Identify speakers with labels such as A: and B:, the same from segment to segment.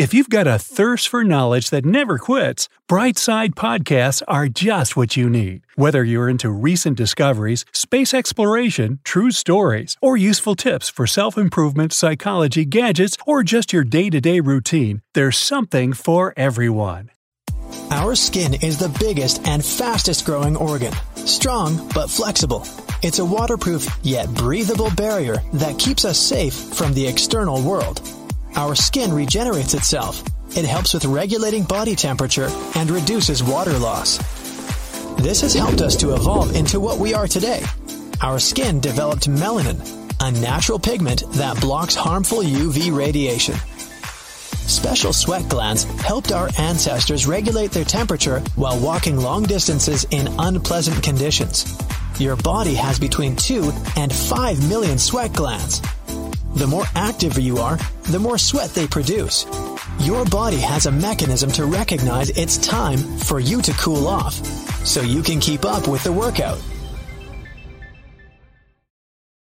A: If you've got a thirst for knowledge that never quits, Brightside Podcasts are just what you need. Whether you're into recent discoveries, space exploration, true stories, or useful tips for self improvement, psychology, gadgets, or just your day to day routine, there's something for everyone.
B: Our skin is the biggest and fastest growing organ. Strong but flexible. It's a waterproof yet breathable barrier that keeps us safe from the external world. Our skin regenerates itself. It helps with regulating body temperature and reduces water loss. This has helped us to evolve into what we are today. Our skin developed melanin, a natural pigment that blocks harmful UV radiation. Special sweat glands helped our ancestors regulate their temperature while walking long distances in unpleasant conditions. Your body has between 2 and 5 million sweat glands. The more active you are, the more sweat they produce. Your body has a mechanism to recognize it's time for you to cool off, so you can keep up with the workout.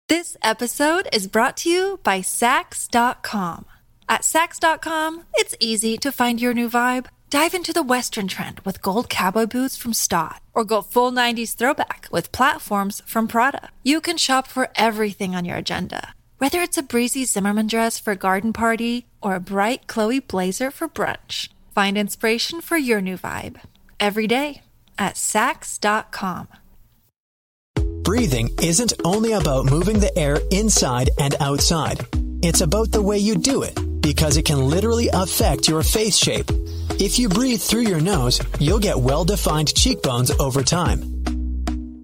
C: This episode is brought to you by Saks.com. At Saks.com, it's easy to find your new vibe. Dive into the Western trend with gold cowboy boots from Staud, or go full 90s throwback with platforms from Prada. You can shop for everything on your agenda, whether it's a breezy Zimmermann dress for a garden party or a bright Chloe blazer for brunch. Find inspiration for your new vibe every day at Saks.com.
B: Breathing isn't only about moving the air inside and outside. It's about the way you do it because it can literally affect your face shape. If you breathe through your nose, you'll get well defined cheekbones over time.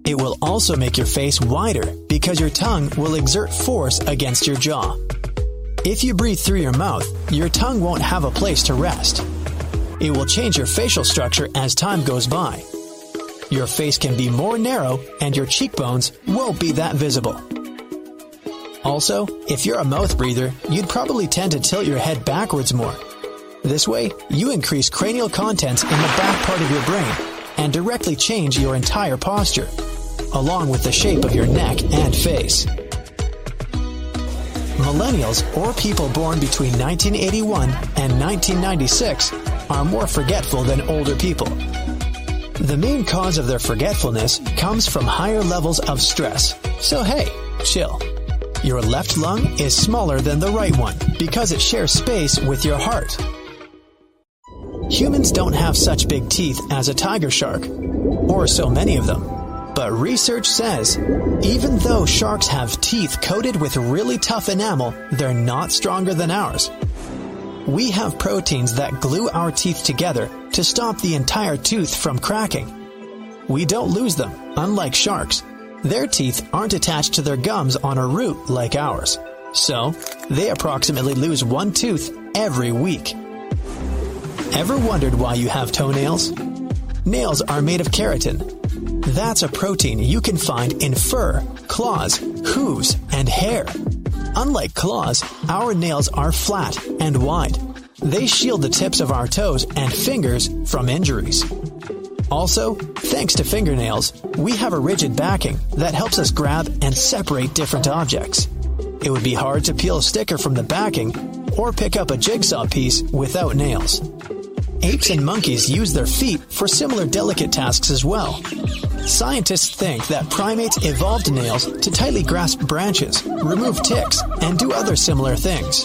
B: It will also make your face wider because your tongue will exert force against your jaw. If you breathe through your mouth, your tongue won't have a place to rest. It will change your facial structure as time goes by. Your face can be more narrow and your cheekbones won't be that visible. Also, if you're a mouth breather, you'd probably tend to tilt your head backwards more. This way, you increase cranial contents in the back part of your brain and directly change your entire posture, along with the shape of your neck and face. Millennials, or people born between 1981 and 1996, are more forgetful than older people. The main cause of their forgetfulness comes from higher levels of stress. So hey, chill. Your left lung is smaller than the right one because it shares space with your heart. Humans don't have such big teeth as a tiger shark, or so many of them. But research says even though sharks have teeth coated with really tough enamel, they're not stronger than ours. We have proteins that glue our teeth together to stop the entire tooth from cracking. We don't lose them, unlike sharks. Their teeth aren't attached to their gums on a root like ours. So, they approximately lose one tooth every week. Ever wondered why you have toenails? Nails are made of keratin. That's a protein you can find in fur, claws, hooves, and hair. Unlike claws, our nails are flat and wide. They shield the tips of our toes and fingers from injuries. Also, thanks to fingernails, we have a rigid backing that helps us grab and separate different objects. It would be hard to peel a sticker from the backing or pick up a jigsaw piece without nails. Apes and monkeys use their feet for similar delicate tasks as well. Scientists think that primates evolved nails to tightly grasp branches, remove ticks, and do other similar things.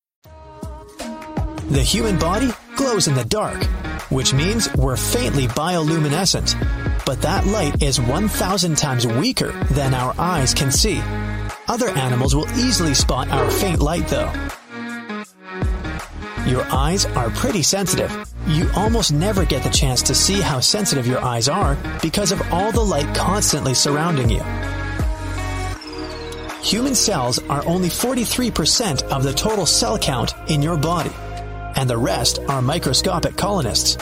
B: The human body glows in the dark, which means we're faintly bioluminescent. But that light is 1,000 times weaker than our eyes can see. Other animals will easily spot our faint light, though. Your eyes are pretty sensitive. You almost never get the chance to see how sensitive your eyes are because of all the light constantly surrounding you. Human cells are only 43% of the total cell count in your body and the rest are microscopic colonists.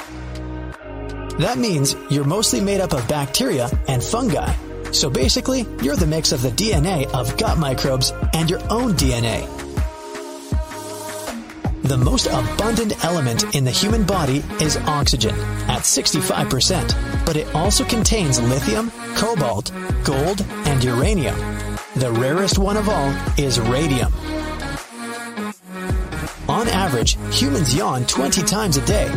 B: That means you're mostly made up of bacteria and fungi. So basically, you're the mix of the DNA of gut microbes and your own DNA. The most abundant element in the human body is oxygen at 65%, but it also contains lithium, cobalt, gold, and uranium. The rarest one of all is radium. Average, humans yawn 20 times a day,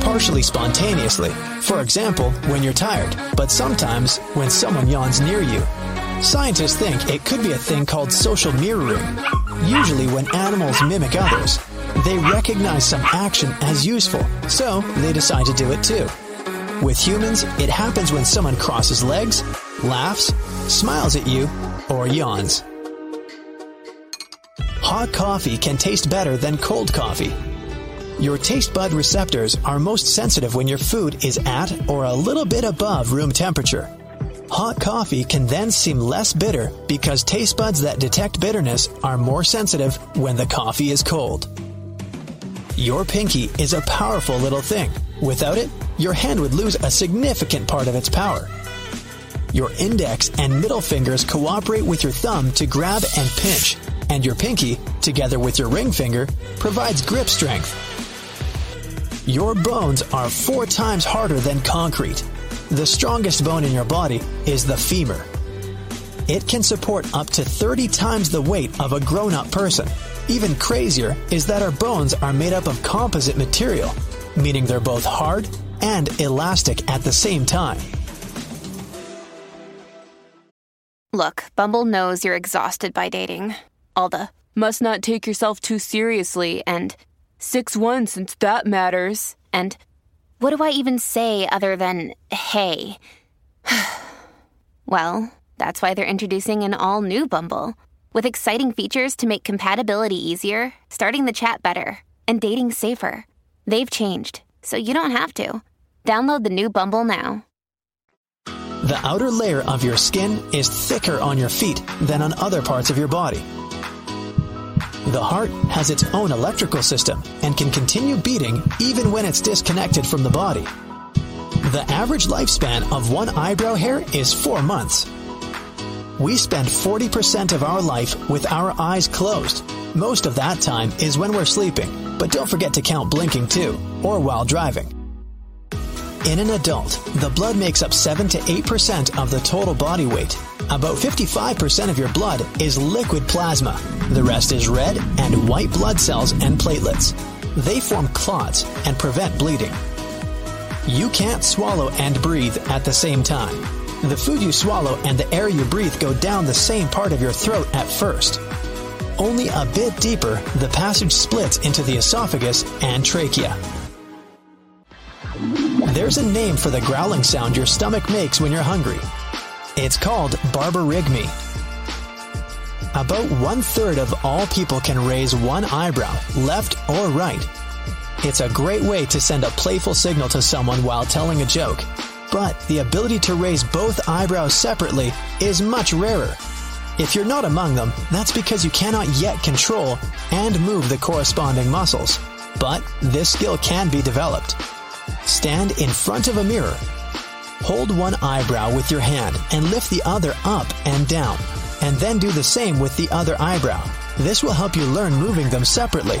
B: partially spontaneously. For example, when you're tired, but sometimes when someone yawns near you. Scientists think it could be a thing called social mirroring. Usually when animals mimic others, they recognize some action as useful, so they decide to do it too. With humans, it happens when someone crosses legs, laughs, smiles at you, or yawns. Hot coffee can taste better than cold coffee. Your taste bud receptors are most sensitive when your food is at or a little bit above room temperature. Hot coffee can then seem less bitter because taste buds that detect bitterness are more sensitive when the coffee is cold. Your pinky is a powerful little thing. Without it, your hand would lose a significant part of its power. Your index and middle fingers cooperate with your thumb to grab and pinch, and your pinky, together with your ring finger, provides grip strength. Your bones are four times harder than concrete. The strongest bone in your body is the femur. It can support up to 30 times the weight of a grown up person. Even crazier is that our bones are made up of composite material, meaning they're both hard and elastic at the same time.
D: Look, Bumble knows you're exhausted by dating. All the must not take yourself too seriously and 6 1 since that matters. And what do I even say other than hey? well, that's why they're introducing an all new Bumble with exciting features to make compatibility easier, starting the chat better, and dating safer. They've changed, so you don't have to. Download the new Bumble now.
B: The outer layer of your skin is thicker on your feet than on other parts of your body. The heart has its own electrical system and can continue beating even when it's disconnected from the body. The average lifespan of one eyebrow hair is four months. We spend 40% of our life with our eyes closed. Most of that time is when we're sleeping, but don't forget to count blinking too, or while driving. In an adult, the blood makes up 7 to 8% of the total body weight. About 55% of your blood is liquid plasma. The rest is red and white blood cells and platelets. They form clots and prevent bleeding. You can't swallow and breathe at the same time. The food you swallow and the air you breathe go down the same part of your throat at first. Only a bit deeper, the passage splits into the esophagus and trachea. There's a name for the growling sound your stomach makes when you're hungry. It's called borborygmi. About one third of all people can raise one eyebrow, left or right. It's a great way to send a playful signal to someone while telling a joke. But the ability to raise both eyebrows separately is much rarer. If you're not among them, that's because you cannot yet control and move the corresponding muscles. But this skill can be developed. Stand in front of a mirror. Hold one eyebrow with your hand and lift the other up and down, and then do the same with the other eyebrow. This will help you learn moving them separately.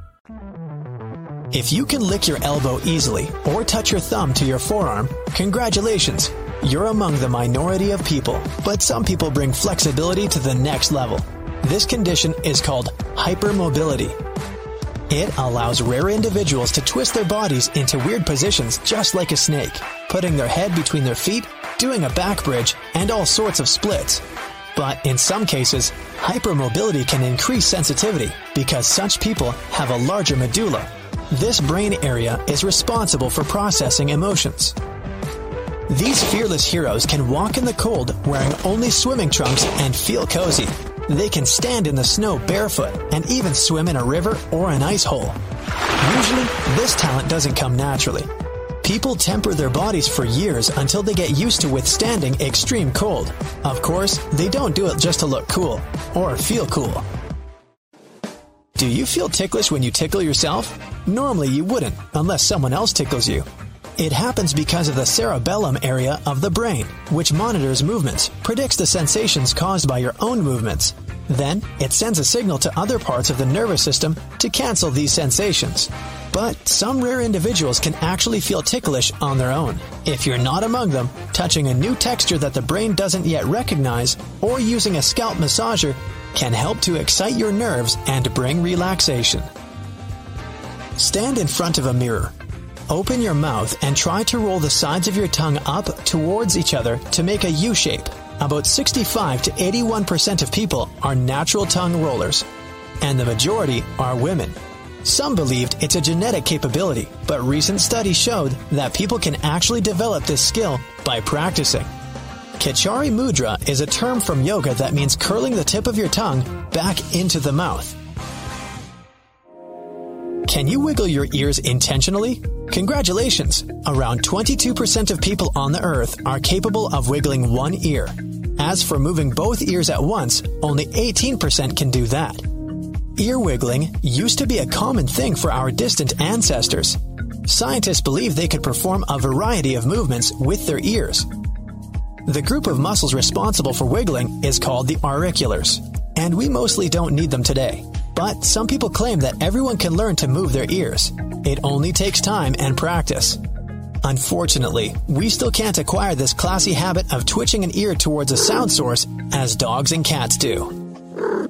B: If you can lick your elbow easily or touch your thumb to your forearm, congratulations. You're among the minority of people, but some people bring flexibility to the next level. This condition is called hypermobility. It allows rare individuals to twist their bodies into weird positions just like a snake, putting their head between their feet, doing a back bridge, and all sorts of splits. But in some cases, hypermobility can increase sensitivity because such people have a larger medulla. This brain area is responsible for processing emotions. These fearless heroes can walk in the cold wearing only swimming trunks and feel cozy. They can stand in the snow barefoot and even swim in a river or an ice hole. Usually, this talent doesn't come naturally. People temper their bodies for years until they get used to withstanding extreme cold. Of course, they don't do it just to look cool or feel cool. Do you feel ticklish when you tickle yourself? Normally you wouldn't, unless someone else tickles you. It happens because of the cerebellum area of the brain, which monitors movements, predicts the sensations caused by your own movements. Then, it sends a signal to other parts of the nervous system to cancel these sensations. But some rare individuals can actually feel ticklish on their own. If you're not among them, touching a new texture that the brain doesn't yet recognize or using a scalp massager can help to excite your nerves and bring relaxation. Stand in front of a mirror. Open your mouth and try to roll the sides of your tongue up towards each other to make a U shape. About 65 to 81% of people are natural tongue rollers, and the majority are women. Some believed it's a genetic capability, but recent studies showed that people can actually develop this skill by practicing. Khechari Mudra is a term from yoga that means curling the tip of your tongue back into the mouth. Can you wiggle your ears intentionally? Congratulations! Around 22% of people on the earth are capable of wiggling one ear. As for moving both ears at once, only 18% can do that. Ear wiggling used to be a common thing for our distant ancestors. Scientists believe they could perform a variety of movements with their ears. The group of muscles responsible for wiggling is called the auriculars, and we mostly don't need them today. But some people claim that everyone can learn to move their ears. It only takes time and practice. Unfortunately, we still can't acquire this classy habit of twitching an ear towards a sound source as dogs and cats do.